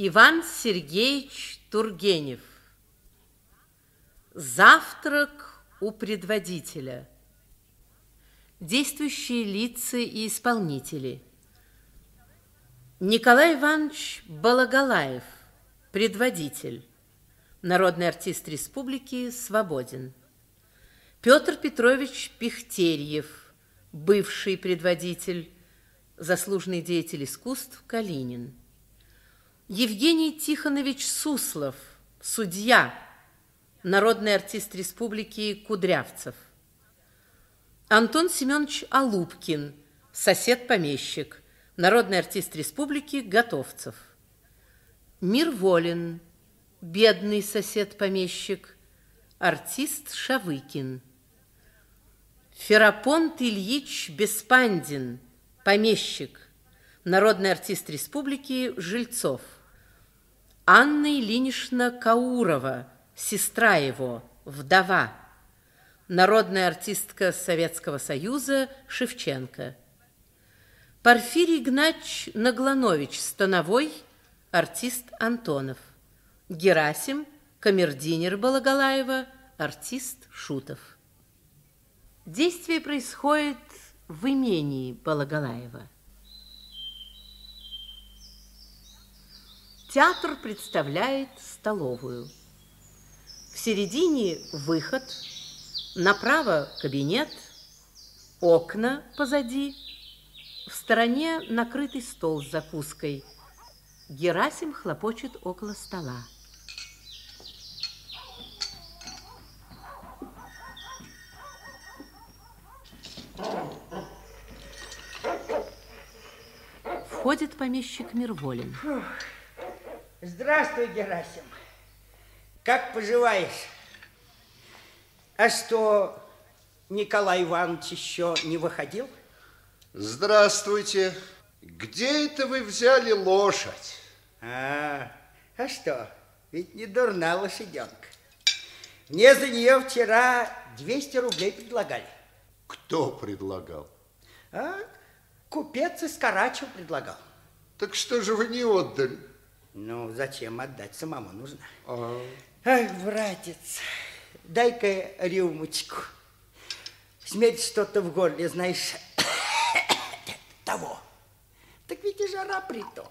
Иван Сергеевич Тургенев. Завтрак у предводителя. Действующие лица и исполнители. Николай Иванович Балагалаев, предводитель. Народный артист республики свободен. Петр Петрович Пихтерьев, бывший предводитель, заслуженный деятель искусств Калинин. Евгений Тихонович Суслов, судья, народный артист республики Кудрявцев. Антон Семенович Алубкин, сосед-помещик, народный артист республики Готовцев. Мир Волин, бедный сосед-помещик, артист Шавыкин. Ферапонт Ильич Беспандин, помещик, народный артист республики Жильцов. Анна Ильинична Каурова, сестра его, вдова. Народная артистка Советского Союза Шевченко. Порфирий Игнач Нагланович, становой, артист Антонов. Герасим, камердинер Балагалаева, артист Шутов. Действие происходит в имении Балагалаева. Театр представляет столовую. В середине выход, направо кабинет, окна позади, в стороне накрытый стол с закуской. Герасим хлопочет около стола. Входит помещик Мирволин. Фух. Здравствуй, Герасим. Как поживаешь? А что, Николай Иванович еще не выходил? Здравствуйте. Где это вы взяли лошадь? А, а что, ведь не дурна лошаденка. Мне за нее вчера 200 рублей предлагали. Кто предлагал? А, купец из Карачева предлагал. Так что же вы не отдали? Ну, зачем отдать? Самому нужно. А... Ах, братец, дай-ка рюмочку. Смерть что-то в горле, знаешь, того. Так ведь и жара при том.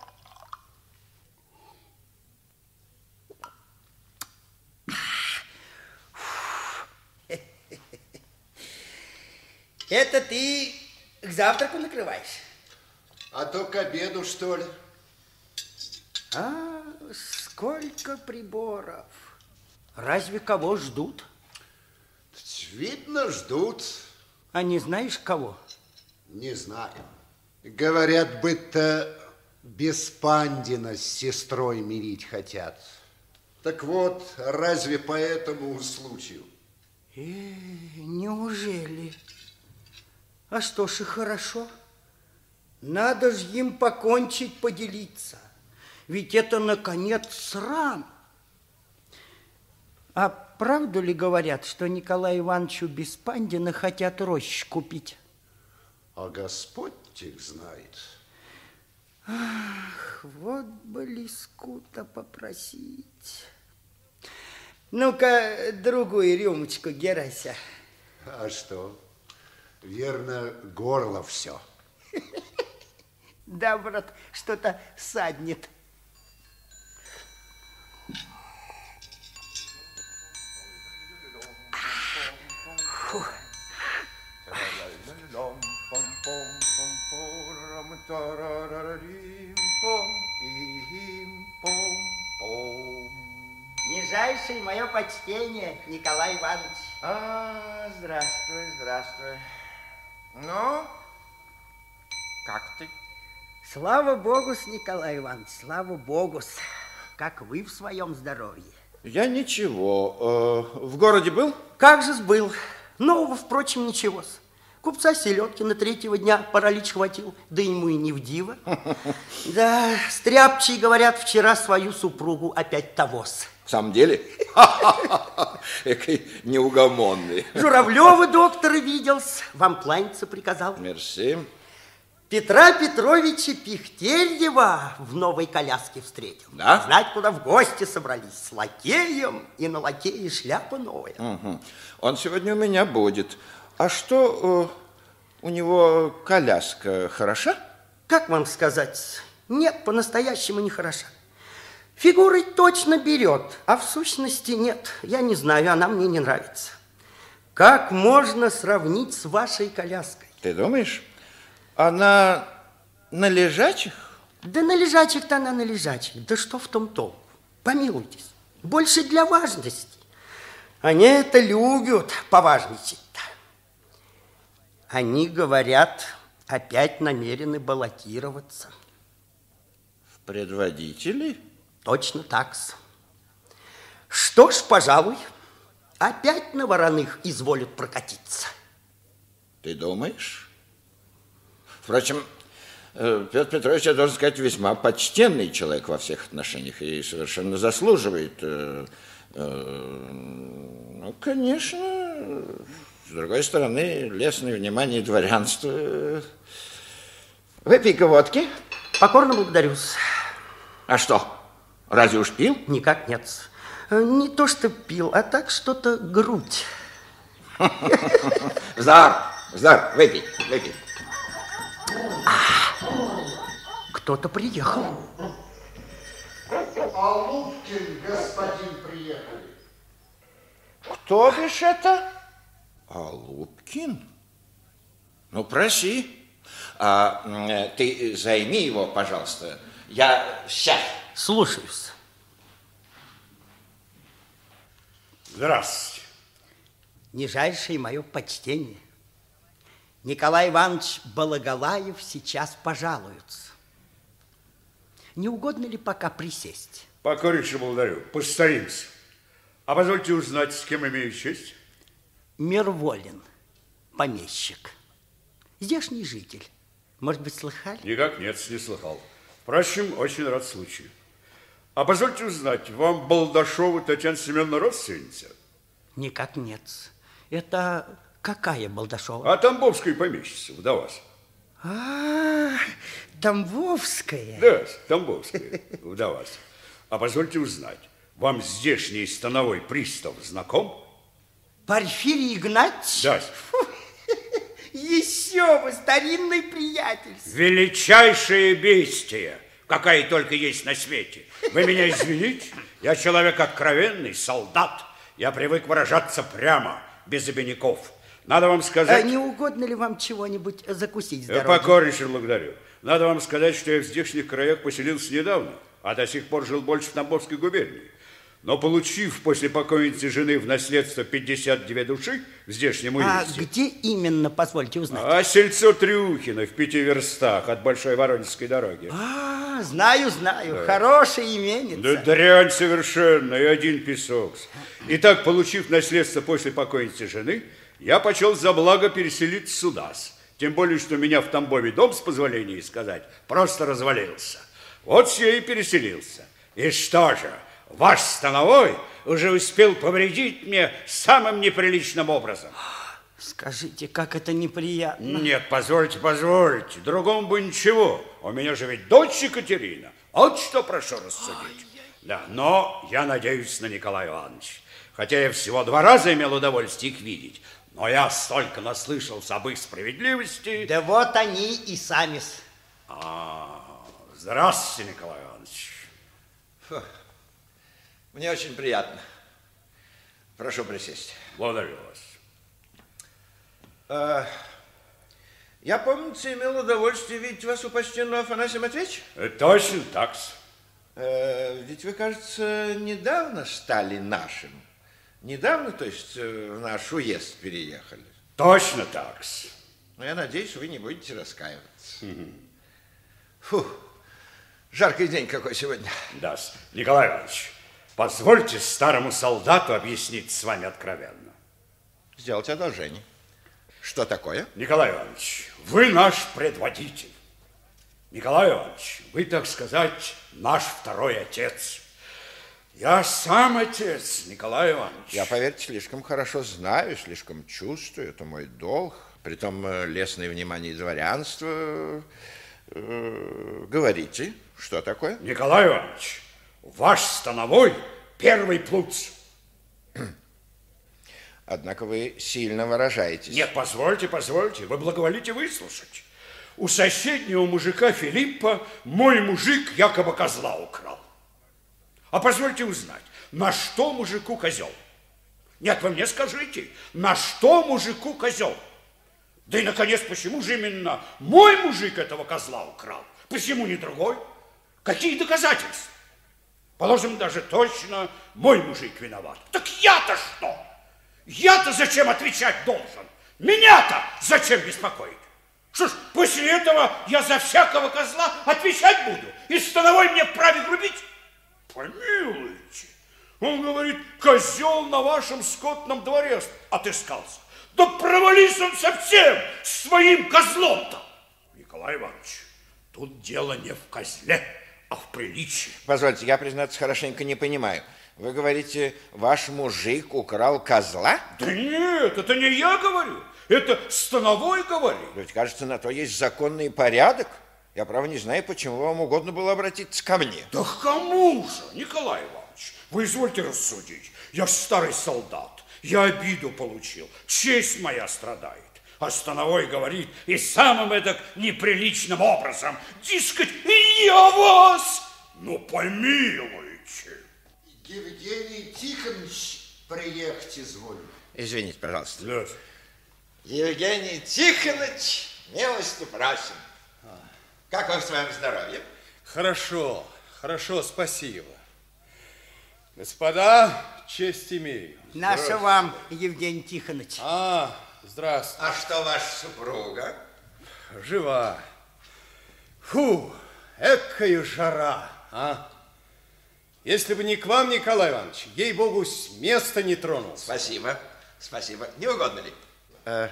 Это ты к завтраку накрываешь? А то к обеду, что ли? А, сколько приборов. Разве кого ждут? Видно, ждут. А не знаешь кого? Не знаю. Говорят, быть-то без Пандина с сестрой мирить хотят. Так вот, разве по этому случаю? Э, неужели? А что ж и хорошо. Надо ж им покончить, поделиться. Ведь это, наконец, срам. А правду ли говорят, что Николаю Ивановичу Беспандина хотят рощ купить? А Господь их знает. Ах, вот бы лиску-то попросить. Ну-ка, другую рюмочку, Герася. А что? Верно, горло все. Да, брат, что-то саднет. Нижайшее мое почтение, Николай Иванович. А, здравствуй, здравствуй. Ну, как ты? Слава Богу, Николай Иванович, слава Богу, как вы в своем здоровье. Я ничего. Э, в городе был? Как же был. Нового, впрочем, ничего. -с. Купца Селедкина третьего дня паралич хватил, да ему и не в диво. Да, стряпчие, говорят, вчера свою супругу опять тогос. В самом деле? Экой неугомонный. Журавлева доктора видел, вам кланяться приказал. Мерси. Петра Петровича Пихтерьева в новой коляске встретил. Да? Знать, куда в гости собрались. С лакеем и на лакее шляпа новая. Мгм. Он сегодня у меня будет. А что э, у него коляска хороша? Как вам сказать? Нет, по-настоящему не хороша. Фигурой точно берет, а в сущности нет. Я не знаю, она мне не нравится. Как можно сравнить с вашей коляской? Ты думаешь? Она на лежачих? Да на лежачих-то она на лежачих. Да что в том толку? Помилуйтесь. Больше для важности. Они это любят, поважничать-то. Они, говорят, опять намерены баллотироваться. В предводители? Точно так -с. Что ж, пожалуй, опять на вороных изволят прокатиться. Ты думаешь? Впрочем, э, Петр Петрович, я должен сказать, весьма почтенный человек во всех отношениях и совершенно заслуживает. э, э, Ну, конечно, с другой стороны, лестное внимание дворянства. э. Выпей-ка водки. Покорно благодарюсь. А что, разве уж пил? Никак нет. Э, Не то, что пил, а так что-то грудь. Здар, Здар, выпей, выпей. Кто-то приехал. Алупкин, господин, приехали. Кто бишь это? Алупкин? Ну, проси. А, э, ты займи его, пожалуйста. Я сейчас. Слушаюсь. Здравствуйте. Нижайшее мое почтение. Николай Иванович Балагалаев сейчас пожалуется. Не угодно ли пока присесть? Покорнейше благодарю. Постоимся. А позвольте узнать, с кем имею честь? Мирволин, помещик. Здешний житель. Может быть, слыхали? Никак нет, не слыхал. Впрочем, очень рад случаю. А позвольте узнать, вам Балдашова Татьяна Семеновна родственница? Никак нет. Это какая Балдашова? А Тамбовская помещица, вдова. А, Тамбовская. Да, Тамбовская, вдова. А позвольте узнать, вам здешний становой пристав знаком? Порфирий Игнатьевич? Да. Еще бы, старинный приятель. Величайшее бестие, какая только есть на свете. Вы меня извините, я человек откровенный, солдат. Я привык выражаться прямо, без обиняков. Надо вам А сказать... не угодно ли вам чего-нибудь закусить с Я дороги? покорнейше благодарю. Надо вам сказать, что я в здешних краях поселился недавно, а до сих пор жил больше в Тамбовской губернии. Но получив после покойницы жены в наследство 52 души в здешнем А уезде, где именно, позвольте узнать? а сельцо Трюхино в пяти верстах от Большой Воронежской дороги. А, знаю, знаю, хорошая именица. Да дрянь совершенно, и один песок. Итак, получив наследство после покойницы жены, я почел за благо переселиться сюда. Тем более, что меня в Тамбове дом, с позволения сказать, просто развалился. Вот я и переселился. И что же, ваш становой уже успел повредить мне самым неприличным образом. Скажите, как это неприятно. Нет, позвольте, позвольте, другому бы ничего. У меня же ведь дочь Екатерина. Вот что прошу рассудить. Да, но я надеюсь на Николая Ивановича. Хотя я всего два раза имел удовольствие их видеть, но я столько наслышался об их справедливости. Да вот они и сами. -с. А, здравствуйте, Николай Иванович. Мне очень приятно. Прошу присесть. Благодарю вас. А, я, помнится, имел удовольствие видеть вас у почтенного Афанасия Матвеевича. Э, Точно так. -с. Э, ведь вы, кажется, недавно стали нашим. Недавно, то есть, э, в наш уезд переехали. Точно так. -с. Но я надеюсь, вы не будете раскаиваться. Фу, жаркий день какой сегодня. Да, -с. Николай Иванович, позвольте старому солдату объяснить с вами откровенно. Сделать одолжение. Что такое? Николай Иванович, вы наш предводитель. Николай Иванович, вы, так сказать, наш второй отец. Я сам отец, Николай Иванович. Я, поверьте, слишком хорошо знаю, слишком чувствую, это мой долг притом э, лестное внимание дворянства. Э, говорите, что такое? Николай Иванович, ваш становой первый плуц. Однако вы сильно выражаетесь. Нет, позвольте, позвольте, вы благоволите выслушать. У соседнего мужика Филиппа мой мужик якобы козла украл. А позвольте узнать, на что мужику козел? Нет, вы мне скажите, на что мужику козел? Да и, наконец, почему же именно мой мужик этого козла украл? Почему не другой? Какие доказательства? Положим, даже точно мой мужик виноват. Так я-то что? Я-то зачем отвечать должен? Меня-то зачем беспокоить? Что ж, после этого я за всякого козла отвечать буду? И становой мне вправе грубить? Помилуйте. Он говорит, козел на вашем скотном дворе отыскался. Да провались он совсем своим козлом-то. Николай Иванович, тут дело не в козле, а в приличии. Позвольте, я, признаться, хорошенько не понимаю. Вы говорите, ваш мужик украл козла? Да нет, это не я говорю, это Становой говорит. Ведь, кажется, на то есть законный порядок. Я, право, не знаю, почему вам угодно было обратиться ко мне. Да к кому же, Николай Иванович? Вы извольте рассудить. Я ж старый солдат, я обиду получил, честь моя страдает. А Становой говорит и самым это неприличным образом, дескать, я вас, ну помилуйте. Евгений Тихонович приехать изволил. Извините, пожалуйста. Лёш, Евгений Тихонович, милости просим. Как вам с вами здоровье? Хорошо, хорошо, спасибо. Господа, честь имею. Наша вам, Евгений Тихонович. А, здравствуйте. А что ваша супруга? Жива. Фу, экая жара, а? Если бы не к вам, Николай Иванович, ей-богу, с места не тронулся. Спасибо, спасибо. Не угодно ли? Э,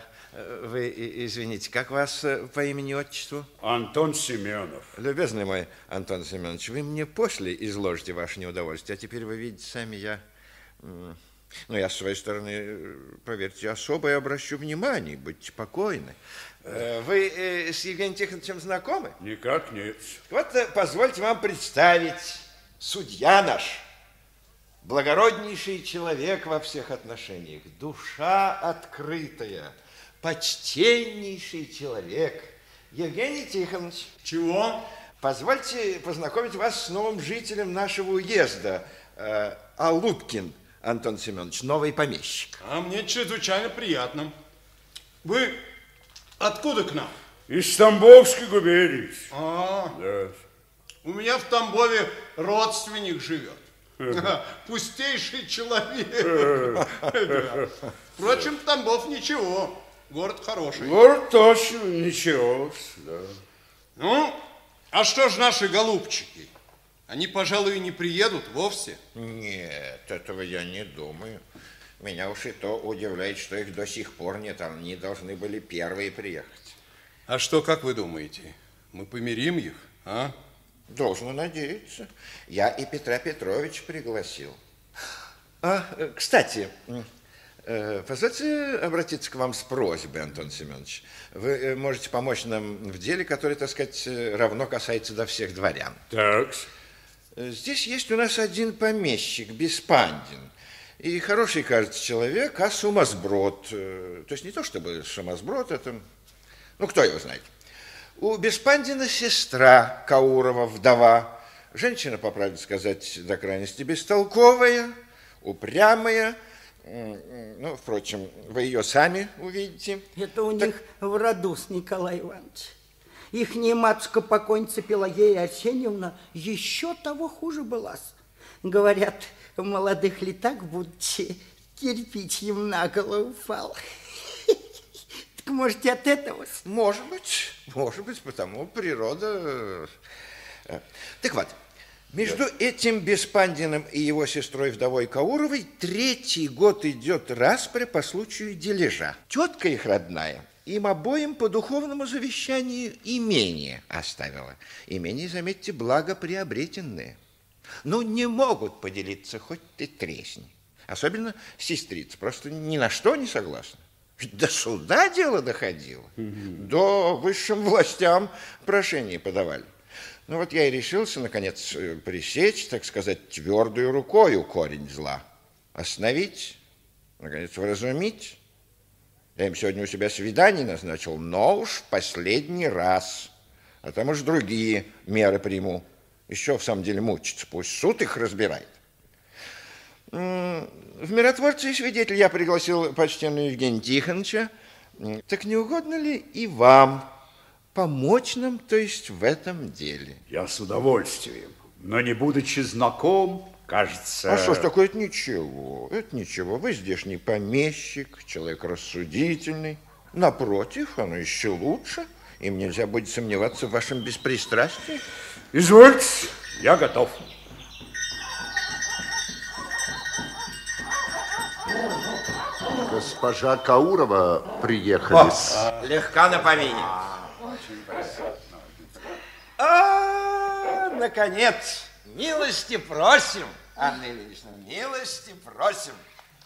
вы извините, как вас э, по имени-отчеству? Антон Семенов. Любезный мой Антон Семенович, вы мне после изложите ваше неудовольствие, а теперь вы видите сами, я... Ну, я с своей стороны, э, поверьте, особое обращу внимание, будьте покойны. Э, Вы э, с Евгением Тихоновичем знакомы? Никак нет. Вот э, позвольте вам представить судья наш, благороднейший человек во всех отношениях, душа открытая, почтеннейший человек, Евгений Тихонович. Чего? Позвольте познакомить вас с новым жителем нашего уезда, э, Алупкин Антон Семенович, новый помещик. А мне чрезвычайно приятно. Вы откуда к нам? Из Тамбовской губернии. А, Да. у меня в Тамбове родственник живет. Пустейший человек. Впрочем, Тамбов ничего. Город хороший. Город точно ничего. Да. Ну, а что ж наши голубчики? Они, пожалуй, не приедут вовсе. Нет, этого я не думаю. Меня уж и то удивляет, что их до сих пор нет. Они должны были первые приехать. А что, как вы думаете, мы помирим их, а? Должен надеяться. Я и Петра Петровича пригласил. А, кстати, позвольте обратиться к вам с просьбой, Антон Семенович. Вы э, можете помочь нам в деле, которое, так сказать, э, равно касается до всех дворян. Так. Э, Здесь есть у нас один помещик, Беспандин. И хороший, кажется, человек, а сумасброд. Э, То есть не то чтобы сумасброд, это... Ну, кто его знает. У Беспандина сестра Каурова, вдова. Женщина, по правде сказать, до крайности бестолковая, упрямая. Ну, впрочем, вы ее сами увидите. Это у них в роду с Николай Иванович. Ихняя матушка покойница Пелагея Арсеньевна еще того хуже была. Говорят, в молодых летах будучи кирпич им на голову упал. Так может, от этого? Может быть, может быть, потому природа... э, Так вот, между этим Беспандиным и его сестрой вдовой Кауровой третий год идет распря по случаю дележа. Тетка их родная им обоим по духовному завещанию имение оставила. Имение, заметьте, благоприобретенное. Ну, не могут поделиться, хоть ты тресни. Особенно сестрица, просто ни на что не согласна. Ведь до суда дело доходило. До высшим властям прошение подавали. Ну вот я и решился, наконец, э, пресечь, так сказать, твердую рукою корень зла. Остановить, наконец, вразумить. Я им сегодня у себя свидание назначил, но уж в последний раз. А там уж другие меры приму. Еще в самом деле мучиться, пусть суд их разбирает. В миротворце и свидетель я пригласил почтенного Евгения Тихоновича. Так не угодно ли и вам помочь нам, то есть в этом деле? Я с удовольствием, но не будучи знаком, кажется... А что ж такое, это ничего, это ничего. Вы здешний помещик, человек рассудительный. Напротив, оно еще лучше. Им нельзя будет сомневаться в вашем беспристрастии. Извольте, я готов. Госпожа Каурова приехали. Легка на помине. А, наконец, милости просим, Анна Ильинична, милости просим.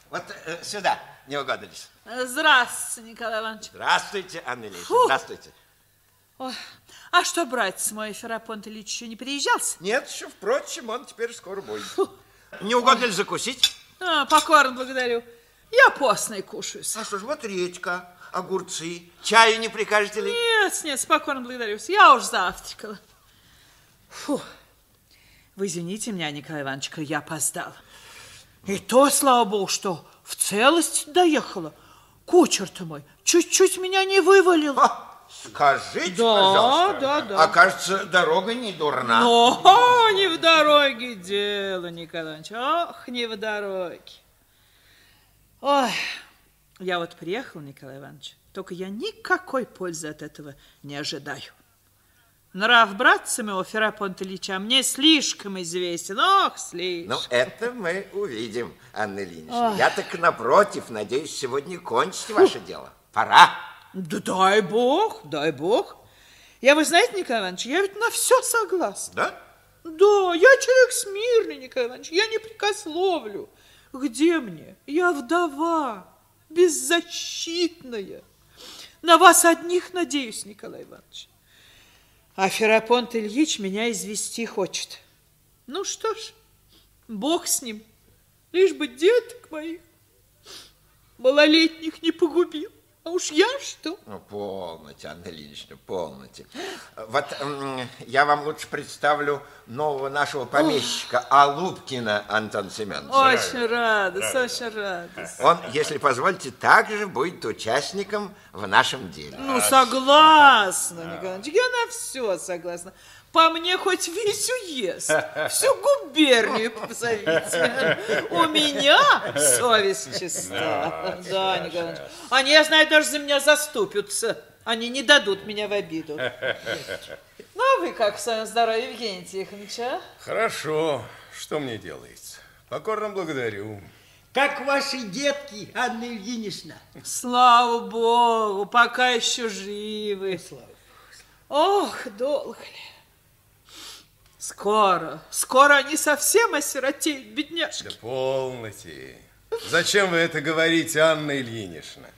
Вот э, сюда, не угодились. Здравствуйте, Николай Иванович. Здравствуйте, Анна Ильинична, Фу. здравствуйте. Ой, а что, братец мой, Ферапонт Ильич еще не приезжался? Нет, еще, впрочем, он теперь скоро будет. Не угодно ли закусить? А, покорно благодарю. Я постный кушаюсь. А что ж, вот редька, огурцы, чаю не прикажете ли? Нет, нет, спокойно благодарю. Я уж завтракала. Фу. Вы извините меня, Николай Иванович, я опоздала. И то, слава богу, что в целости доехала. Кучер-то мой чуть-чуть меня не вывалил. А, скажите, Да, пожалуйста. да, да. А кажется, дорога не дурна. Но не в дороге дело, Николай Иванович. Ох, не в дороге. Ой, я вот приехал, Николай Иванович, только я никакой пользы от этого не ожидаю. Нрав братца моего Ферапонта Ильича мне слишком известен. Ох, слишком. Ну, это мы увидим, Анна Ильинична. Я так напротив, надеюсь, сегодня кончить ваше дело. Пора. Да дай бог, дай бог. Я, вы знаете, Николай Иванович, я ведь на все согласна. Да? Да, я человек смирный, Николай Иванович, я не прикословлю. Где мне? Я вдова, беззащитная. На вас одних надеюсь, Николай Иванович. А Ферапонт Ильич меня извести хочет. Ну что ж, бог с ним, лишь бы деток моих малолетних не погубил. А уж я что? Ну, полноте, Анна Ильинична, полноте. Вот я вам лучше представлю нового нашего помещика Алубкина Антона Семеновича. Очень радость, очень радость. Он, если позволите, также будет участником в нашем деле. Ну, согласна, Николай я на все согласна. По мне хоть весь уезд, всю губернию позовите. У меня совесть чиста. Да, Николай. Они, я знаю, даже за меня заступятся. Они не дадут меня в обиду. Ну, а вы как в своем здоровье, Евгений Тихонович, а? Хорошо. Что мне делается? Покорно благодарю. Как ваши детки, Анна Ильинична? Слава Богу, пока еще живы. Ох, долго ли. Скоро, скоро они совсем осиротеют, бедняжки. Да полноте. Зачем вы это говорите, Анна Ильинична?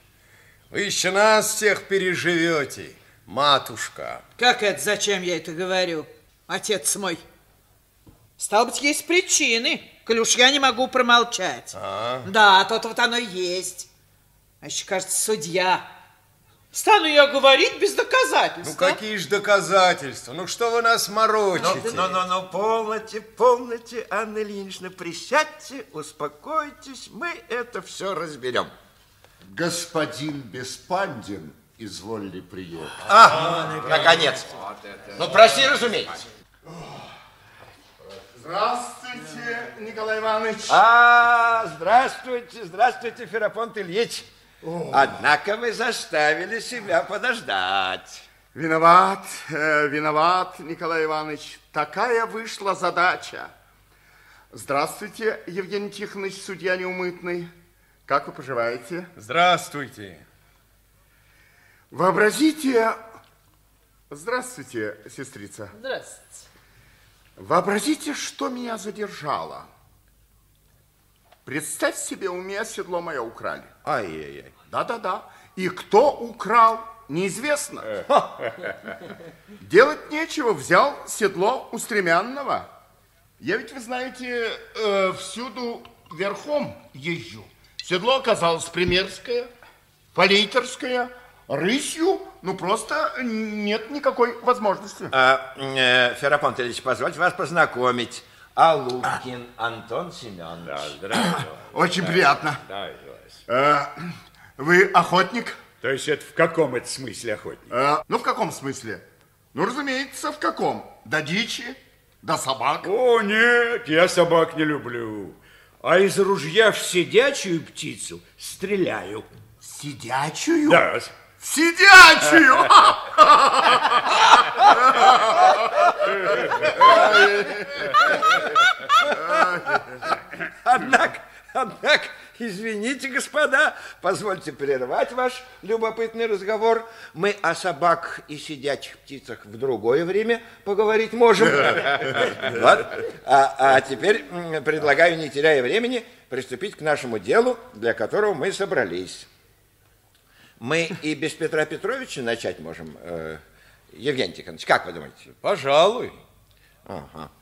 Вы еще нас всех переживете, матушка. Как это, зачем я это говорю, отец мой? Стало быть, есть причины, коль уж я не могу промолчать. А? Да, то-то вот оно и есть. А еще, кажется, судья. Стану я говорить без доказательств. Ну, а? какие же доказательства? Ну, что вы нас морочите? Ну, ну, ну, полноте, полноте, Анна Ильинична, присядьте, успокойтесь, мы это все разберем. Господин Беспандин изволили приехать. А, наконец. Ну, прости, разумеется. Здравствуйте, Николай Иванович. А, здравствуйте, здравствуйте, Ферапонт Ильич. Однако вы заставили себя подождать. Виноват, э, виноват, Николай Иванович. Такая вышла задача. Здравствуйте, Евгений Тихонович, судья неумытный. Как вы поживаете? Здравствуйте. Вообразите... Здравствуйте, сестрица. Здравствуйте. Вообразите, что меня задержало. Представь себе, у меня седло мое украли. Ай-яй-яй. Да-да-да. И кто украл, неизвестно. Делать нечего, взял седло у стремянного. Я ведь, вы знаете, э, всюду верхом езжу. Седло оказалось примерское, фалейтерское, рысью, ну просто нет никакой возможности. А, э, Ферапонт Ильич, позвольте вас познакомить. Алукин Антон Семенович. Да, здравствуйте. Очень приятно. Да, Э, вы охотник? То есть это в каком это смысле охотник? Э, ну, в каком смысле? Ну, разумеется, в каком? До дичи, до собак. О, нет, я собак не люблю. А из ружья в сидячую птицу стреляю. Сидячую? Да. Сидячую! Однако, однако, извините, господа, позвольте прервать ваш любопытный разговор. Мы о собак и сидячих птицах в другое время поговорить можем. Вот. А, а теперь предлагаю, не теряя времени, приступить к нашему делу, для которого мы собрались. Мы и без Петра Петровича начать можем. Э, Евгений Тихонович, как вы думаете? Пожалуй. Ага.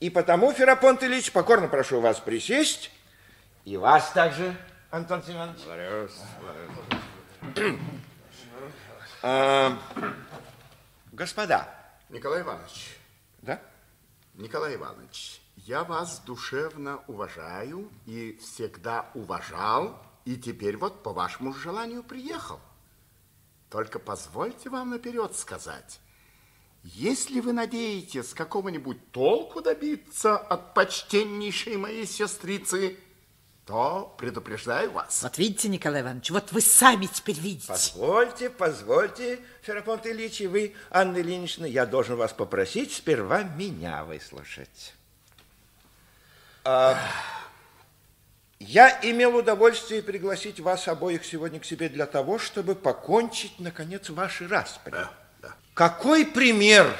И потому, Ферапонт Ильич, покорно прошу вас присесть. И вас также, Антон Семенович. А, господа, Николай Иванович, да? Николай Иванович, я вас душевно уважаю и всегда уважал, и теперь вот по вашему желанию приехал. Только позвольте вам наперед сказать, если вы надеетесь какого-нибудь толку добиться от почтеннейшей моей сестрицы, то предупреждаю вас. Вот видите, Николай Иванович, вот вы сами теперь видите. Позвольте, позвольте, Ферапонт Ильич, и вы, Анна Ильинична, я должен вас попросить сперва меня выслушать. А, я имел удовольствие пригласить вас обоих сегодня к себе для того, чтобы покончить, наконец, ваши распри. Какой пример,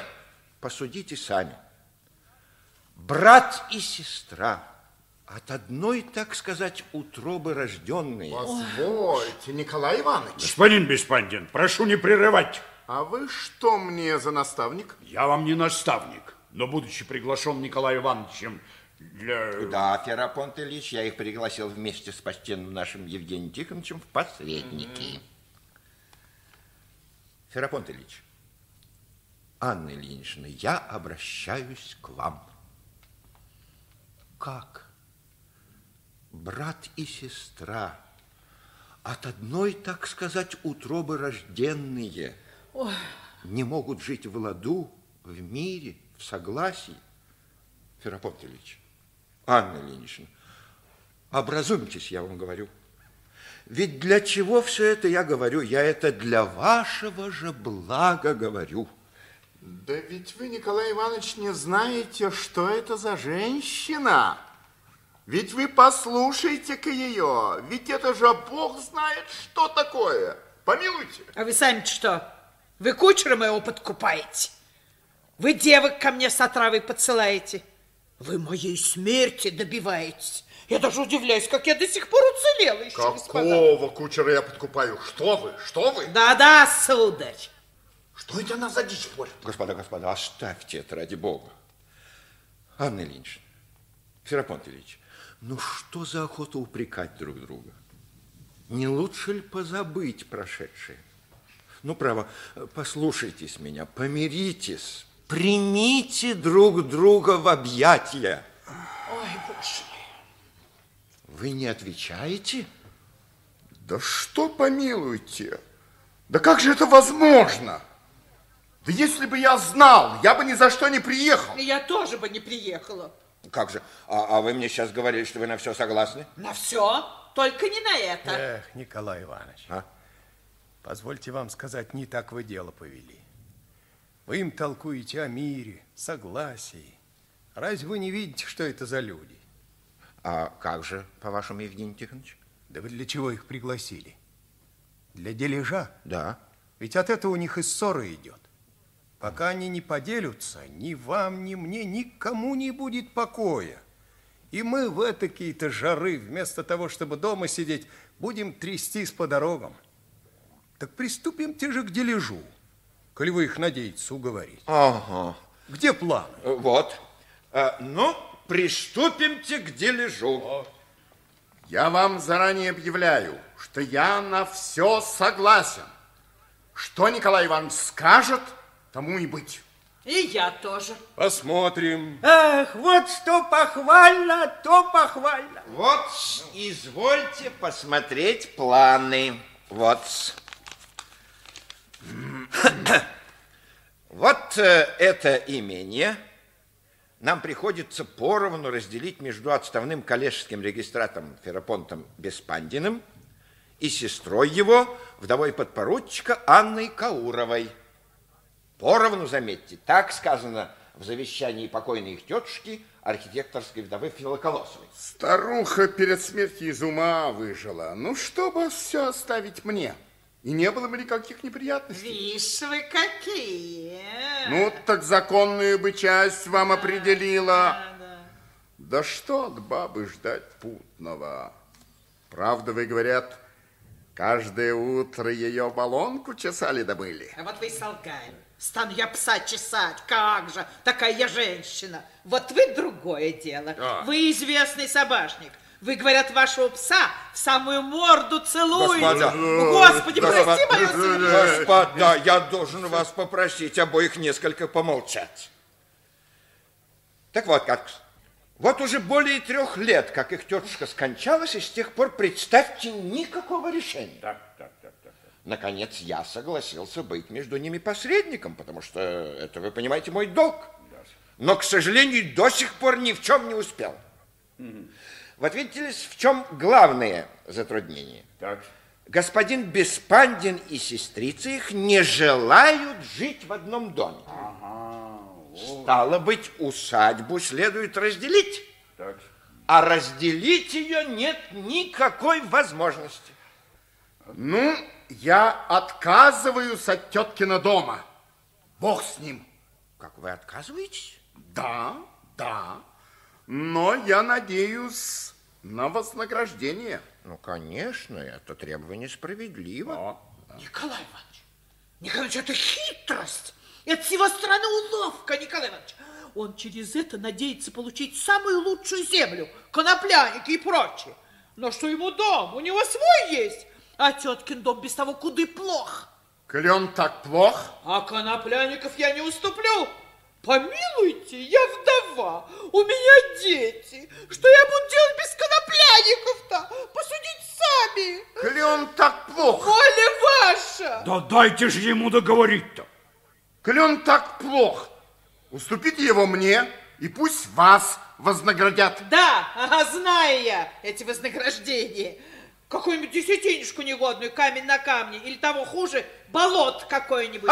посудите сами, брат и сестра, от одной, так сказать, утробы рожденные. Позвольте, Николай Иванович. Господин Беспандин, прошу не прерывать. А вы что мне за наставник? Я вам не наставник, но будучи приглашен Николаем Ивановичем для... Да, Ферапонт Ильич, я их пригласил вместе с почтенным нашим Евгением Тихоновичем в посредники. Ферапонт Ильич, Анна Ильинична, я обращаюсь к вам. Как? Брат и сестра, от одной, так сказать, утробы рожденные, не могут жить в ладу, в мире, в согласии. Ферапонт Ильич, Анна Ильинична, образумьтесь, я вам говорю. Ведь для чего все это я говорю? Я это для вашего же блага говорю. Да ведь вы, Николай Иванович, не знаете, что это за женщина. Ведь вы послушайте-ка ее. Ведь это же Бог знает, что такое. Помилуйте. А вы сами что? Вы кучера моего подкупаете? Вы девок ко мне с отравой подсылаете? Вы моей смерти добиваетесь? Я даже удивляюсь, как я до сих пор уцелела еще, господа. Какого кучера я подкупаю? Что вы? Что вы? Да-да, сударь. Что это она за дичь порит? Господа, господа, оставьте это ради Бога. Анна Ильинична, Ферапонт Ильич, ну что за охота упрекать друг друга? Не лучше ли позабыть прошедшее? Ну, право, послушайтесь меня, помиритесь, примите друг друга в объятия. Ой, боже мой. Вы не отвечаете? Да что помилуйте? Да как же это возможно? Да если бы я знал, я бы ни за что не приехал. Я тоже бы не приехала. Как же? А, а вы мне сейчас говорили, что вы на все согласны? На все, только не на это. Эх, Николай Иванович, А? позвольте вам сказать, не так вы дело повели. Вы им толкуете о мире, согласии. Разве вы не видите, что это за люди? А как же, по-вашему, Евгений Тихонович? Да вы для чего их пригласили? Для дележа? Да. Ведь от этого у них и ссора идет. Пока они не поделятся, ни вам, ни мне, никому не будет покоя. И мы в этакие-то жары, вместо того, чтобы дома сидеть, будем трястись по дорогам. Так приступим же к дележу, коли вы их надеетесь уговорить. Ага. Где планы? Э, Вот. Э, Ну, приступимте к дележу. Я вам заранее объявляю, что я на все согласен. Что Николай Иванович скажет, тому и быть. И я тоже. Посмотрим. Эх, вот что похвально, то похвально. Вот, извольте посмотреть планы. Вот. Вот э, это имение нам приходится поровну разделить между отставным коллежским регистратором Ферапонтом Беспандиным и сестрой его, вдовой подпоручика Анной Кауровой. Поровну, заметьте, так сказано в завещании покойной их тетушки, архитекторской вдовы Филоколосовой. Старуха перед смертью из ума выжила. Ну, чтобы все оставить мне. И не было бы никаких неприятностей. Вишь вы какие. Ну, так законную бы часть вам определила. Да что от бабы ждать путного? Правда, вы, говорят, каждое утро ее баллонку чесали добыли. А вот вы и солгали. Стану я пса чесать, как же, такая я женщина. Вот вы другое дело. Вы известный собачник. Вы, говорят, вашего пса в самую морду целуете. Господа. Господи, прости мою совесть. Господа, я должен вас попросить обоих несколько помолчать. Так вот как. Вот уже более трех лет, как их тетушка скончалась, и с тех пор, представьте, никакого решения. Так, так, так, так. Наконец, я согласился быть между ними посредником, потому что это, вы понимаете, мой долг. Но, к сожалению, до сих пор ни в чем не успел. Вот видите ли, в чем главное затруднение? Так. Господин Беспандин и сестрица их не желают жить в одном доме. Стало быть, усадьбу следует разделить. Так. А разделить ее нет никакой возможности. Ну, я отказываюсь от теткина дома. Бог с ним. Как вы отказываетесь? Да, да. Но я надеюсь на вознаграждение. Ну, конечно, это требование справедливо. Николай Иванович, Николай Иванович, это хитрость. Это с его стороны уловка, Николай Иванович. Он через это надеется получить самую лучшую землю, конопляники и прочее. Но что ему дом? У него свой есть. А теткин дом без того куды плох. Коли он так плох, А конопляников я не уступлю. Помилуйте, я вдова, у меня дети. Что я буду делать без конопляников-то? Посудите сами. коли он так плох, Воля ваша. Да дайте же ему договорить-то. коли он так плох, уступите его мне, и пусть вас вознаградят. Да, ага, знаю я эти вознаграждения. Какую-нибудь десятинишку негодную, камень на камне, или того хуже, болот какое-нибудь,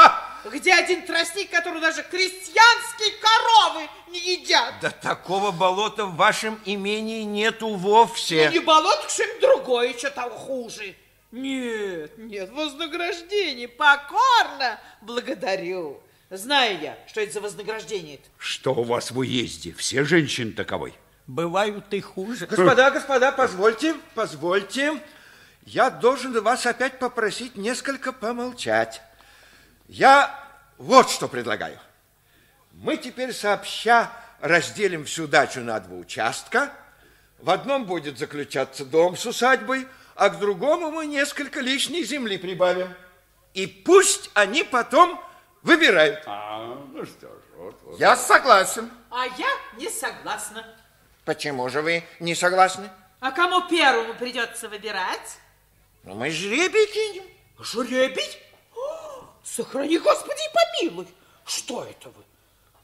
где один тростник, который даже крестьянские коровы не едят. Да такого болота в вашем имении нету вовсе. Не болото, что-нибудь другое, что того хуже. Нет, нет, вознаграждение, покорно благодарю. Знаю я, что это за вознаграждение. -то. Что у вас в уезде? Все женщины таковы? Бывают и хуже. Господа, господа, позвольте, позвольте. Я должен вас опять попросить несколько помолчать. Я вот что предлагаю. Мы теперь сообща разделим всю дачу на два участка. В одном будет заключаться дом с усадьбой, а к другому мы несколько лишней земли прибавим. И пусть они потом выбирают. А, ну что ж, вот, вот. Я согласен. А я не согласна. Почему же вы не согласны? А кому первому придется выбирать? Ну, мы жребий кинем. Жребий? О, Сохрани, Господи, и помилуй. Что это вы?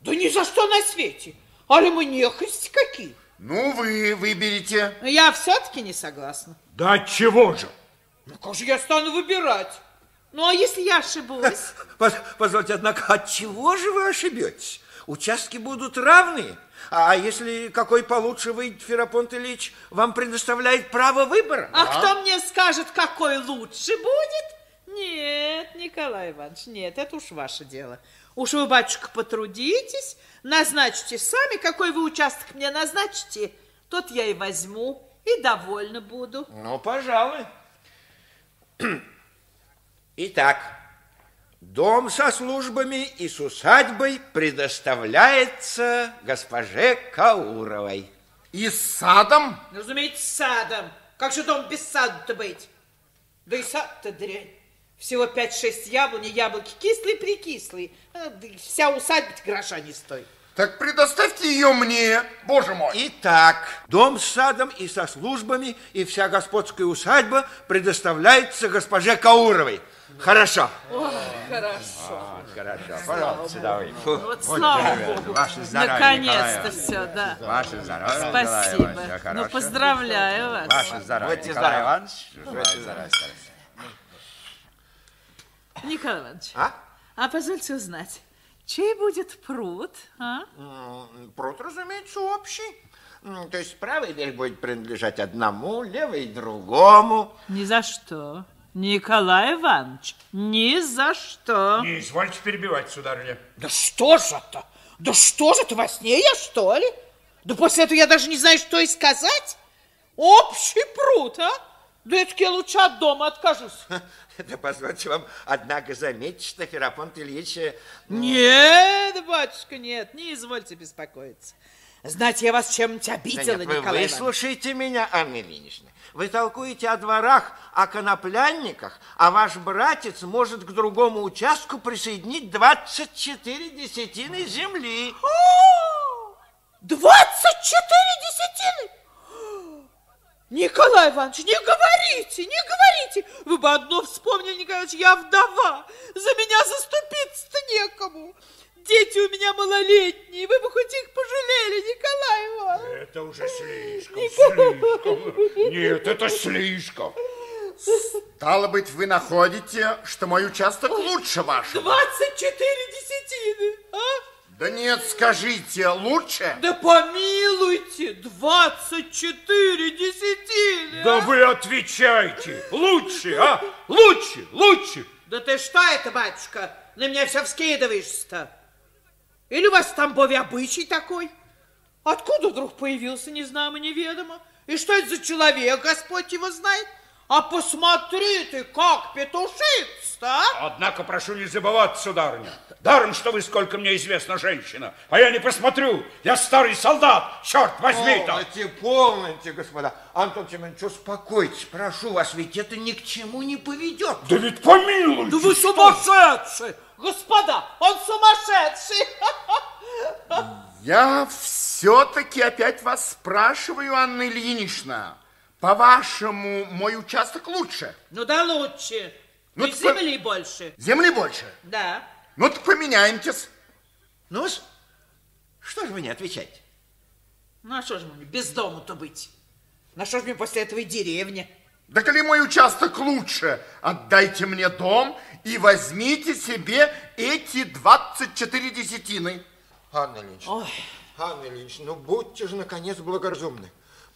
Да ни за что на свете. Али мы нехристи какие. Ну, вы выберите. Но я все-таки не согласна. Да чего же? Ну, как же я стану выбирать? Ну, а если я ошибусь? Поз- Позвольте, однако, от чего же вы ошибетесь? Участки будут равны. А если какой получше выйдет, Ферапонт Ильич вам предоставляет право выбора? А кто мне скажет, какой лучше будет? Нет, Николай Иванович, нет, это уж ваше дело. Уж вы, батюшка, потрудитесь, назначьте сами, какой вы участок мне назначите, тот я и возьму, и довольна буду. Ну, пожалуй. Итак, дом со службами и с усадьбой предоставляется госпоже Кауровой. И с садом? Ну, Разумеется, с садом. Как же дом без сада-то быть? Да и сад-то дрянь. Всего 5-6 яблони, яблоки кислые-прикислые. А, Да вся усадьба гроша не стоит. Так предоставьте ее мне, боже мой. Итак, дом с садом и со службами, и вся господская усадьба предоставляется госпоже Кауровой. Хорошо. Хорошо. Хорошо. Пожалуйста, давай. Фу. Вот слава богу. Ваше здоровье, Наконец-то все, да. Ваше здоровье, Спасибо. Всё Ну, поздравляю вас. Ваше здоровье, Будьте Николай здоровы. Иванович. Ваше здоровье, здоровье. Николай Иванович, А? а позвольте узнать, чей будет пруд, а? Пруд, разумеется, общий. То есть правый берег будет принадлежать одному, левый другому. Ни за что. Николай Иванович, ни за что. Не извольте перебивать, сударыня. Да что же это? Да что же это, во сне я, что ли? Да после этого я даже не знаю, что и сказать. Общий пруд, а? Да это я лучше от дома откажусь. Да позвольте вам, однако, заметить, что Ферапонт Ильич... э, Нет, батюшка, нет, не извольте беспокоиться. Знаете, я вас чем-нибудь Да обидела, нет, вы Николай выслушайте меня, Анна Ильинична. Вы толкуете о дворах, о коноплянниках, а ваш братец может к другому участку присоединить 24 десятины земли. О, 24 десятины! Николай Иванович, не говорите, не говорите. Вы бы одно вспомнили, Николай Иванович, я вдова. За меня заступиться-то некому. Дети у меня малолетние, вы бы хоть их пожалели, Николай Иванович. Это уже слишком, слишком. Нет, это слишком. Стало быть, вы находите, что мой участок лучше вашего. 24 десятины, а? Да нет, скажите, лучше? Да помилуйте, 24 десятины. Да вы отвечайте. Лучше, а? Лучше, лучше. Да ты что это, батюшка, на меня все вскидываешься-то? Или у вас в Тамбове обычай такой? Откуда вдруг появился, не знамо, неведомо? И что это за человек, Господь его знает? А посмотри ты, как петушится, а? Однако прошу не забывать, сударыня. Даром, что вы, сколько мне известно, женщина. А я не посмотрю. Я старый солдат, черт возьми-то. Полноте, полноте, господа. Антон Семенович, успокойтесь, прошу вас, ведь это ни к чему не поведет. Да ведь помилуйте. Да вы сумасшедший! Господа, он сумасшедший! Я все-таки опять вас спрашиваю, Анна Ильинична. По-вашему, мой участок лучше? Ну да лучше. Ну, так- земли больше. Земли больше? Да. Ну, так поменяемтесь. ну что же вы не отвечаете? Ну а что же мне без дому-то быть? На что же мне после этого и деревня? Да коли мой участок лучше, отдайте мне дом и возьмите себе эти 24 десятины. Анна Ильинична, Анна Ильинична, ну будьте же, наконец, благоразумны.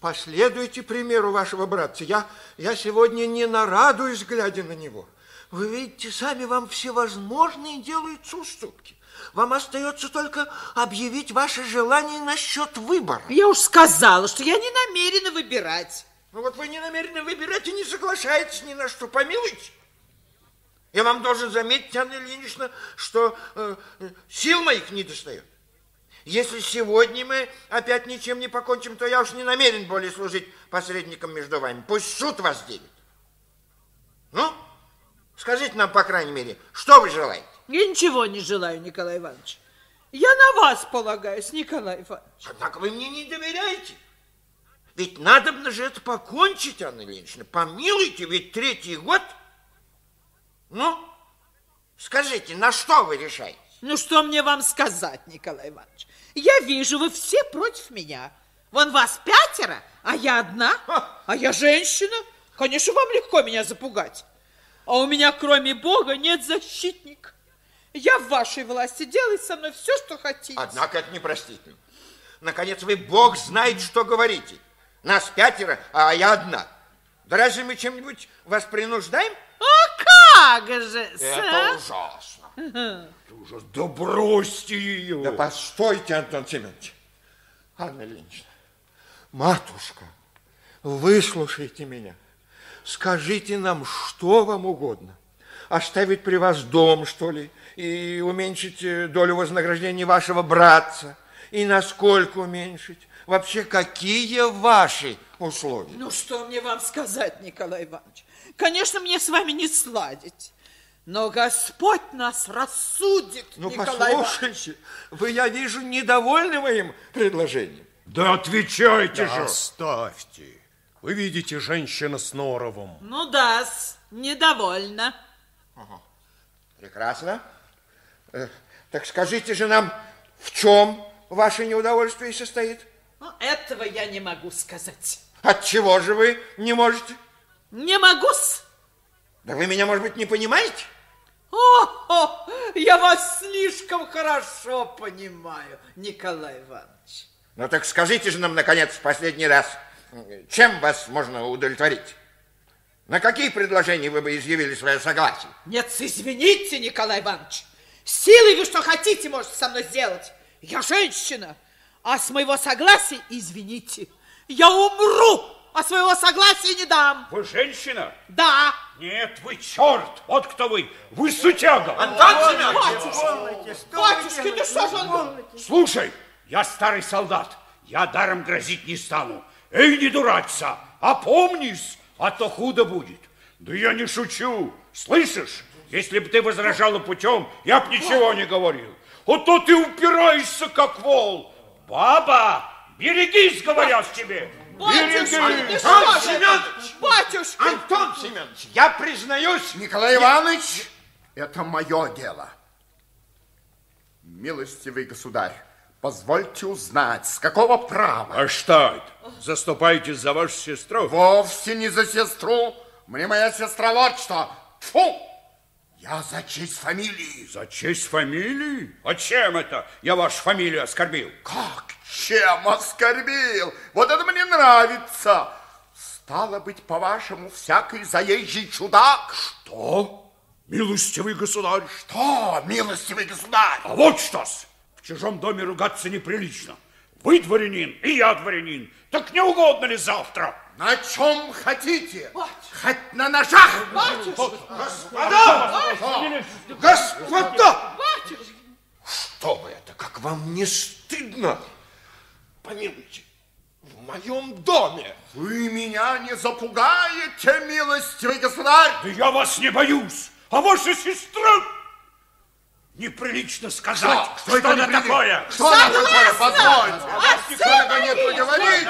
Последуйте примеру вашего братца. Я, я сегодня не нарадуюсь, глядя на него. Вы видите, сами вам всевозможные делаются уступки. Вам остается только объявить ваше желание насчет выбора. Я уж сказала, что я не намерена выбирать. Ну вот вы не намерены выбирать и не соглашаетесь ни на что. Помилуйте. Я вам должен заметить, Анна Ильинична, что э, сил моих не достает. Если сегодня мы опять ничем не покончим, то я уж не намерен более служить посредником между вами. Пусть суд вас делит. Ну, скажите нам, по крайней мере, что вы желаете? Я ничего не желаю, Николай Иванович. Я на вас полагаюсь, Николай Иванович. Однако вы мне не доверяете. Ведь надо же это покончить, Анна Ильинична. Помилуйте, ведь третий год. Ну, скажите, на что вы решаете? Ну, что мне вам сказать, Николай Иванович? Я вижу, вы все против меня. Вон вас пятеро, а я одна, а я женщина. Конечно, вам легко меня запугать. А у меня, кроме Бога, нет защитника. Я в вашей власти, делайте со мной все, что хотите. Однако это непростительно. Наконец, вы, Бог знает, что говорите. Нас пятеро, а я одна. Да разве мы чем-нибудь вас принуждаем? А как же, Это ужасно. Ужас. Да бросьте ее. Да постойте, Антон Семенович. Анна Ильинична, Матушка, выслушайте меня. Скажите нам, что вам угодно. Оставить при вас дом, что ли, и уменьшить э, долю вознаграждения вашего братца. И насколько уменьшить? Вообще, какие ваши условия? Ну, что мне вам сказать, Николай Иванович? Конечно, мне с вами не сладить. Но Господь нас рассудит, Ну, Николай послушайте, вы, я вижу, недовольны моим предложением. Да отвечайте же. Оставьте. Вы видите, женщина с норовом. Ну да, недовольна. Прекрасно. Э, Так скажите же нам, в чем ваше неудовольствие состоит? Ну, этого я не могу сказать. От чего же вы не можете? Не могу-с. Да вы меня, может быть, не понимаете? О, я вас слишком хорошо понимаю, Николай Иванович. Ну так скажите же нам, наконец, в последний раз, чем вас можно удовлетворить? На какие предложения вы бы изъявили свое согласие? Нет, извините, Николай Иванович. Силой вы что хотите можете со мной сделать. Я женщина, а с моего согласия, извините, я умру, а своего согласия не дам. Вы женщина? Да. Нет, вы черт! Вот кто вы! Вы сутяга! Батюшка, батюшка, ну что же он... Слушай, я старый солдат. Я даром грозить не стану. Эй, не дурачься, опомнись, а то худо будет. Да я не шучу, слышишь? Если бы ты возражала путем, я б ничего не говорил. А то ты упираешься, как вол. Баба, берегись, говорят тебе. Батюшка, ну Берегись. что же это? Батюшка, Антон Семенович, я признаюсь... Николай Иванович, это мое дело. Милостивый государь, позвольте узнать, с какого права? А что это? Заступаетесь за вашу сестру? Вовсе не за сестру. Мне моя сестра вот что. Фу! Я за честь фамилии. За честь фамилии? А чем это? Я вашу фамилию оскорбил. Как? Чем оскорбил? Вот это мне нравится. Стало быть, по-вашему, всякий заезжий чудак? Что? Милостивый государь. Что, милостивый государь? А вот что-с. В чужом доме ругаться неприлично. Вы дворянин, и я дворянин. Так не угодно ли завтра? На чем хотите? Хоть на ножах. Господа! Что вы это? Как вам не стыдно? Помилуйте, в моем доме. Вы меня не запугаете, милостивый государь. Да я вас не боюсь. А ваша сестра... Неприлично сказать, Что? что, Что это неприлично? такое. Что она такое? Позвольте. Что, наконец, вы говорите?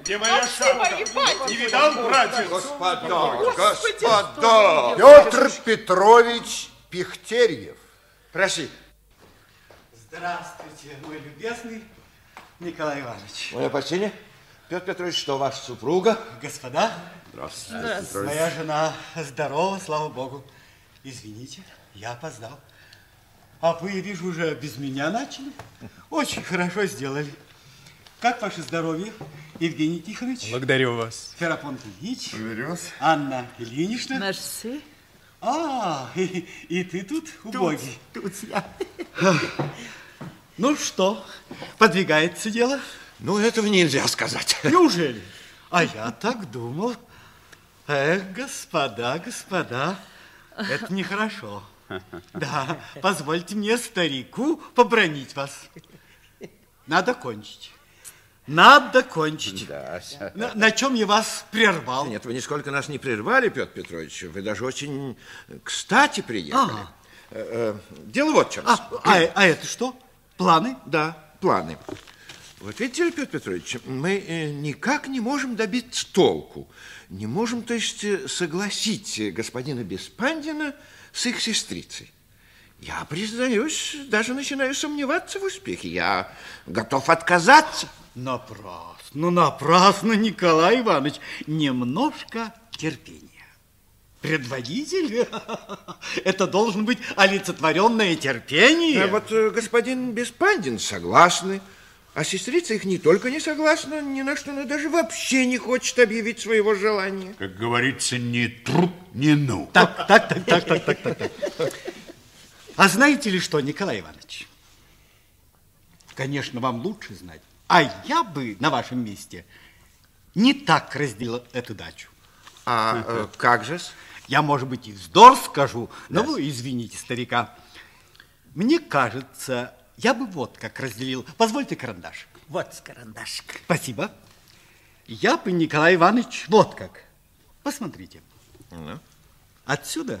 Где моя шапка? Не видал, братец? Господа, господа! Петр Петрович Пихтерьев. Проси. Здравствуйте, мой любезный Николай Иванович. Мое почтение. Петр Петрович, что ваша супруга? Господа, Здравствуйте. моя жена здорова, слава богу. Извините, я опоздал. А вы, вижу, уже без меня начали. Очень хорошо сделали. Как ваше здоровье, Евгений Тихонович? Благодарю вас. Ферапонт Ильич? Благодарю вас. Анна Ильинична? Наш сын. А, и, и ты тут, убогий. Тут я. Ну что, подвигается дело? Ну, этого нельзя сказать. Неужели? А я так думал. Эх, господа, господа, это нехорошо. Да, позвольте мне, старику, побронить вас. Надо кончить. Надо кончить. На, на чем я вас прервал? Нет, вы нисколько нас не прервали, Петр Петрович. Вы даже очень кстати приехали. Ага. Э, Дело вот в чем. А, а, а это что? Планы? Да, планы. Вот видите, Петр Петрович, мы э, никак не можем добиться толку. Не можем, то есть, э, согласить э, господина Беспандина с их сестрицей. Я, признаюсь, даже начинаю сомневаться в успехе. Я готов отказаться. Напрасно, напрасно, Николай Иванович. Немножко терпения. Предводитель? Это должен быть олицетворенное терпение. А вот господин Беспандин согласны. А сестрица их не только не согласна, ни на что, но даже вообще не хочет объявить своего желания. Как говорится, ни труп, ни ну. Так, так, так, так, так, так, так, так. А знаете ли что, Николай Иванович? конечно, вам лучше знать. А я бы на вашем месте не так разделил эту дачу. А э, как же? Я, может быть, и вздор скажу, но вы извините старика. Мне кажется, я бы вот как разделил. Позвольте карандаш. Вот карандашик. Спасибо. Я бы, Николай Иванович, вот как. Посмотрите. Ну? Отсюда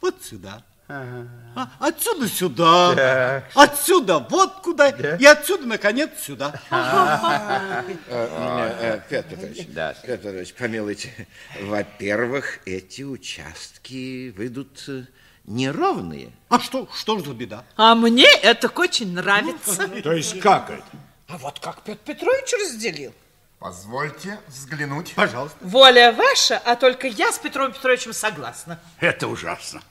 вот сюда. А, отсюда сюда. Отсюда вот куда. И отсюда, наконец, сюда. Э, Петр Петрович, да. Петр Петрович, помилуйте. Во-первых, эти участки выйдут неровные. А что, что ж за беда? А мне это очень нравится. То есть как это? А вот как Петр Петрович разделил. Позвольте взглянуть. Пожалуйста. Воля ваша, а только я с Петром Петровичем согласна. Это ужасно.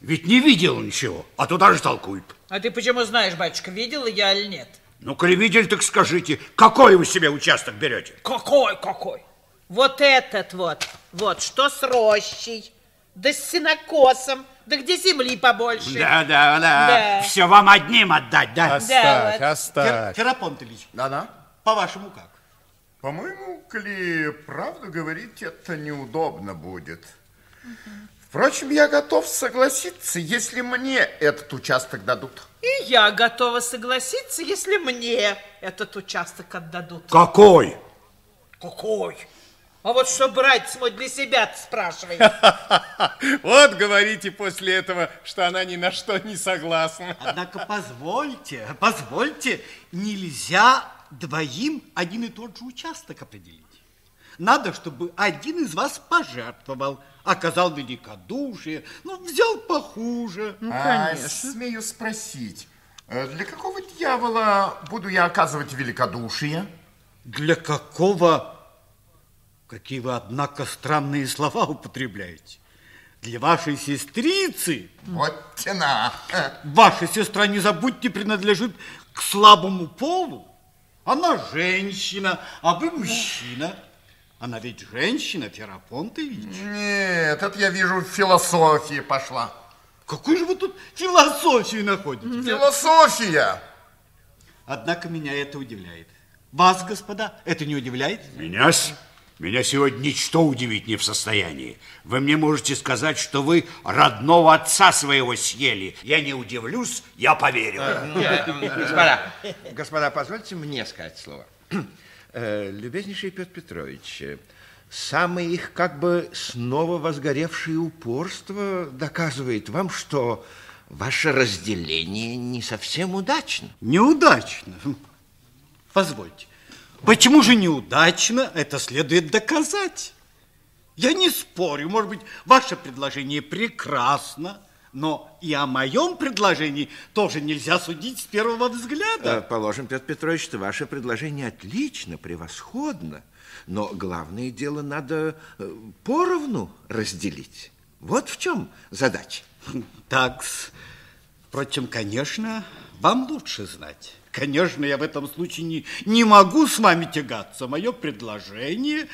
Ведь не видел ничего, а туда же толкует. А ты почему знаешь, батюшка, видела я или нет? Ну, коли видели, так скажите, какой вы себе участок берете? Какой, какой? Вот этот вот, вот, что с рощей, да с сенокосом, да где земли побольше. Да, да, да, Да. Все вам одним отдать, да? Оставь, вот. оставь. Ферапонт Ильич, Да-да. по-вашему как? По-моему, коли правду говорить, это неудобно будет. Впрочем, я готов согласиться, если мне этот участок дадут. И я готова согласиться, если мне этот участок отдадут. Какой? Какой? А вот что брать мой для себя спрашивает. Вот говорите после этого, что она ни на что не согласна. Однако позвольте, позвольте, нельзя двоим один и тот же участок определить. Надо, чтобы один из вас пожертвовал, оказал великодушие, ну, взял похуже. А, смею спросить, э, для какого дьявола буду я оказывать великодушие? Для какого... Какие вы, однако, странные слова употребляете. Для вашей сестрицы... Вот тена. Ваша сестра, не забудьте, принадлежит к слабому полу. Она женщина, а вы мужчина. Она ведь женщина, Ферапонт Ильич. Нет, это я вижу, в философии пошла. Какую же вы тут философию находите? Философия! Однако меня это удивляет. Вас, господа, это не удивляет? Меня, с- меня сегодня ничто удивить не в состоянии. Вы мне можете сказать, что вы родного отца своего съели. Я не удивлюсь, я поверю. Господа, господа, позвольте мне сказать слово. Э, Любезнейший Петр Петрович, э, самое их как бы снова возгоревшее упорство доказывает вам, что ваше разделение не совсем удачно. Неудачно. Позвольте. Почему же неудачно? Это следует доказать. Я не спорю. Может быть, ваше предложение прекрасно, но и о моем предложении тоже нельзя судить с первого Э, взгляда. Положим, Петр Петрович, что ваше предложение отлично, превосходно, но главное дело надо э, поровну разделить. Вот в чем задача. Так, впрочем, конечно, вам лучше знать. Конечно, я в этом случае не, не могу с вами тягаться. Мое предложение,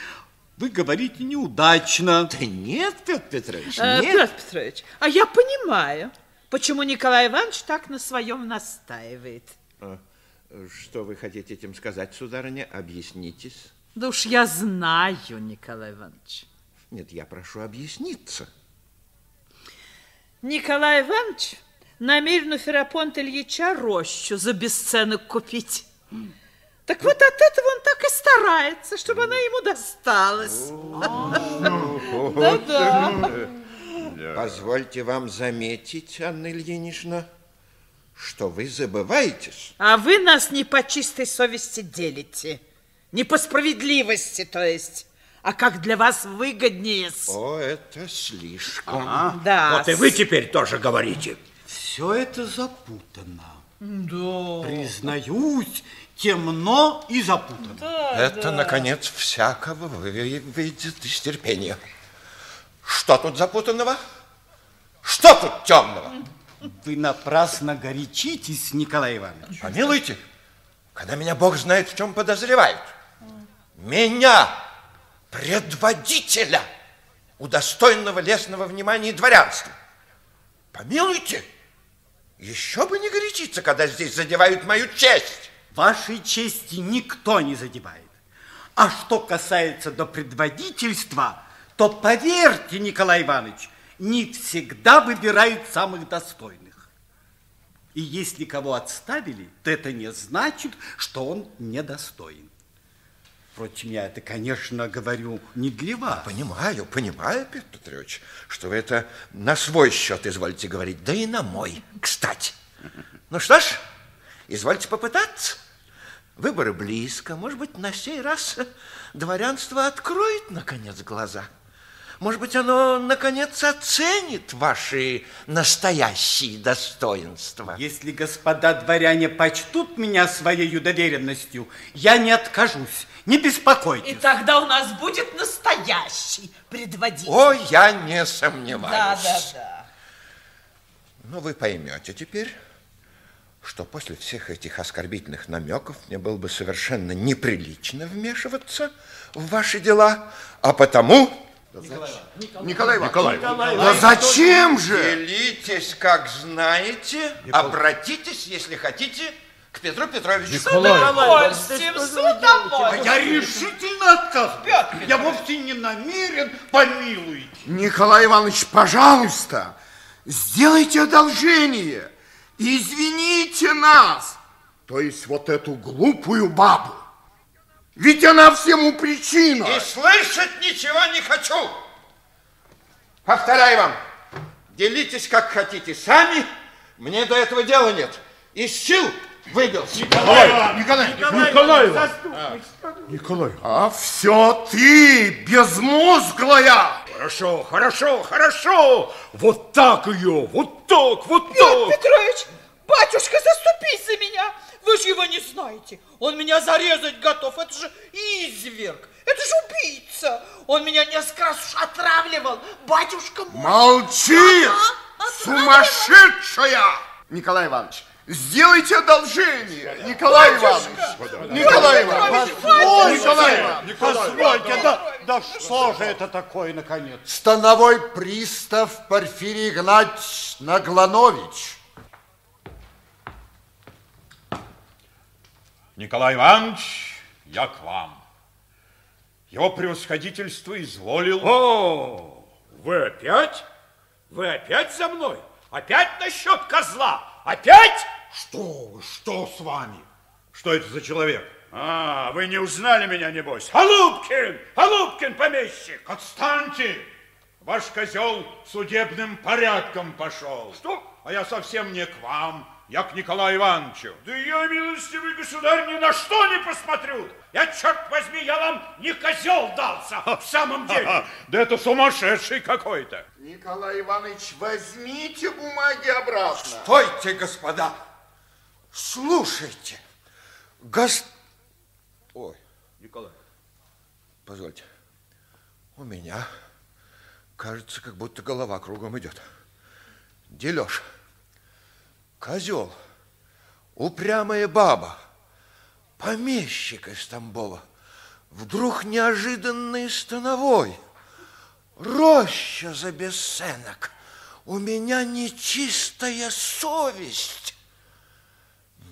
вы говорите, неудачно. Да нет, Петр Петрович, Э, нет. Петр Петрович, а я понимаю, почему Николай Иванович так на своем настаивает. А, Что вы хотите этим сказать, сударыня? Объяснитесь. Да уж я знаю, Николай Иванович. Нет, я прошу объясниться. Николай Иванович намерен у Ферапонта Ильича рощу за бесценок купить. Так вот от этого он так и старается, чтобы она ему досталась. Да-да. Позвольте вам заметить, Анна Ильинична, что вы забываетесь. А вы нас не по чистой совести делите. Не по справедливости, то есть. А как для вас выгоднее. О, это слишком. Да. Вот и вы теперь тоже говорите. Все это запутано. Да. Признаюсь, темно и запутано. Это, наконец, всякого вы- выйдет из терпения. Что тут запутанного? Что тут темного? Вы напрасно горячитесь, Николай Иванович. Помилуйте, когда меня Бог знает, в чем подозревают. Меня, предводителя, удостоенного лесного внимания и дворянства. Помилуйте, Еще бы не горячиться, когда здесь задевают мою честь. Вашей чести никто не задевает. А что касается до предводительства, то поверьте, Николай Иванович, не всегда выбирают самых достойных. И если кого отставили, то это не значит, что он недостоин. Впрочем, я это, конечно, говорю не для вас. Понимаю, понимаю, Петр Петрович, что вы это на свой счет извольте говорить, да и на мой, кстати. Ну что ж, извольте попытаться. Выборы близко. Может быть, на сей раз дворянство откроет, наконец, глаза. Может быть, оно, наконец, оценит ваши настоящие достоинства. Если господа дворяне почтут меня своей доверенностью, я не откажусь. Не беспокойтесь. И тогда у нас будет настоящий предводитель. О, я не сомневаюсь. Да, да, да. Но вы поймете теперь, что после всех этих оскорбительных намеков мне было бы совершенно неприлично вмешиваться в ваши дела, а потому... Николай Иванович. Николай Иванович. Да зачем же? Делитесь, как знаете, обратитесь, если хотите, к Петру Петровичу. С удовольствием, с удовольствием. Я решительно отказываюсь. Я вовсе не намерен, помилуйте. Николай Иванович, пожалуйста, сделайте одолжение. Извините нас, то есть вот эту глупую бабу. Ведь она всему причина. И слышать ничего не хочу. Повторяю вам, делитесь как хотите сами, мне до этого дела нет. Из сил выбился. Николай, Николай, Николай, Николай, а все ты, безмозглая. Хорошо, хорошо, хорошо. Вот так ее, вот так, вот так. Петрович, батюшка, заступись за меня. Вы же его не знаете. Он меня зарезать готов. Это же изверг. Это же убийца. Он меня несколько раз уж отравливал. Батюшка мой. Молчи, Ага, сумасшедшая! Николай Иванович, сделайте одолжение. Николай Иванович, Николай Иванович, Николай Иванович. Позвольте, да, да что же это такое, наконец? Становой пристав Порфирий Игнатьевич Нагланович. Николай Иванович, я к вам. Его превосходительство изволил... О, вы опять? Вы опять за мной? Опять насчет козла? Опять? Что вы, что с вами? Что это за человек? А, вы не узнали меня, небось? Голубкин! Голубкин, помещик! Отстаньте! Ваш козел судебным порядком пошел. Что? А я совсем не к вам, я к Николаю Ивановичу. Да я, милостивый государь, ни на что не посмотрю. Я, черт возьми, я вам не козел дался, в самом деле. Да это сумасшедший какой-то. Николай Иванович, возьмите бумаги обратно. Стойте, господа. Слушайте. Гос... Ой, Николай. позвольте. У меня, кажется, как будто голова кругом идет. Дележ. Козел. Упрямая баба. Помещик из Тамбова. Вдруг неожиданный становой. Роща за бесценок. У меня нечистая совесть.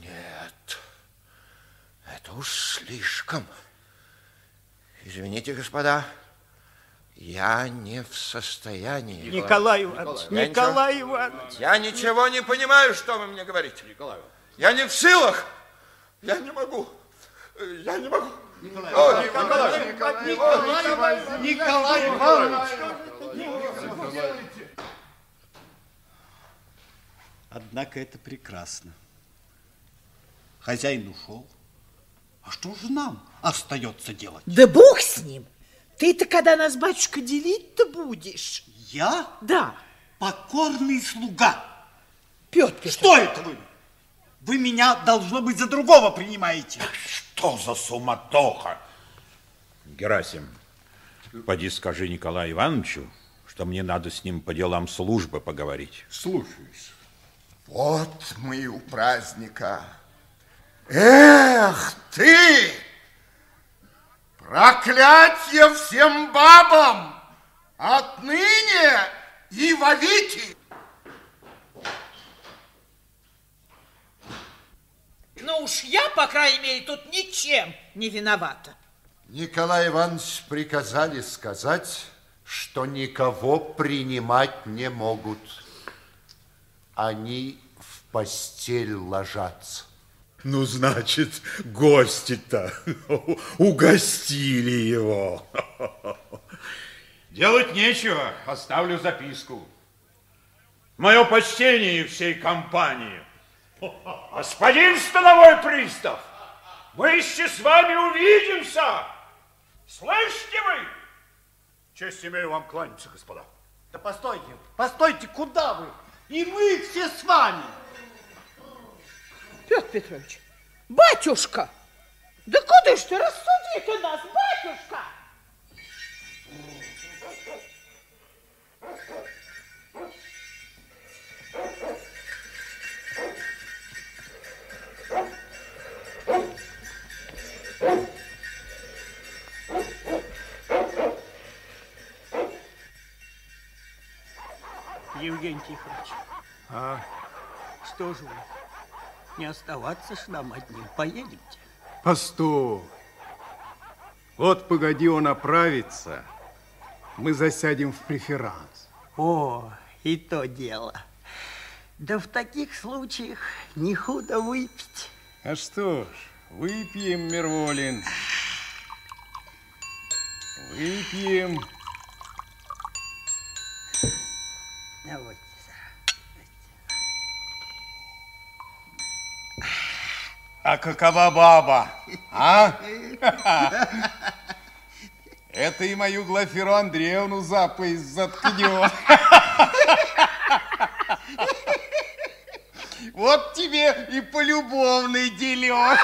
Нет, это уж слишком. Извините, господа, я не в состоянии. Николай Иванович, Я Николай ничего- Иванович. Я ничего не понимаю, что вы мне говорите. Николай Я не в силах. Я не могу. Я не могу. Николай Ой, Николай, Николай, Николай, Николай Иванович. Однако это прекрасно. Хозяин ушел. А что же нам остается делать? Да бог с ним. Ты-то когда нас, батюшка, делить-то будешь? Я? Да. Покорный слуга. Петр Что это вы? Вы меня, должно быть, за другого принимаете. Что за суматоха? Герасим, поди скажи Николаю Ивановичу, что мне надо с ним по делам службы поговорить. Слушаюсь. Вот мы и у праздника. Эх ты! Проклятье всем бабам! Отныне и вовеки! Ну уж я, по крайней мере, тут ничем не виновата. Николай Иванович приказали сказать, что никого принимать не могут. Они в постель ложатся. Ну, значит, гости-то угостили его. Делать нечего, оставлю записку. Мое почтение всей компании. Господин становой пристав, мы еще с вами увидимся. Слышите вы? Честь имею вам кланяться, господа. Да постойте, постойте, куда вы? И мы все с вами. Петр Петрович, батюшка, да куда ж ты рассуди ты нас, батюшка? Евгений Тихонович, А? что же вы? Не оставаться ж нам одним. Поедемте. Постой. Вот погоди он оправится, мы засядем в преферанс. О, и то дело. Да в таких случаях не худо выпить. А что ж, выпьем, Мерволин. Выпьем. А А какова баба, а? Это и мою Глафиру Андреевну за пояс заткнет. Вот тебе и полюбовный дележ.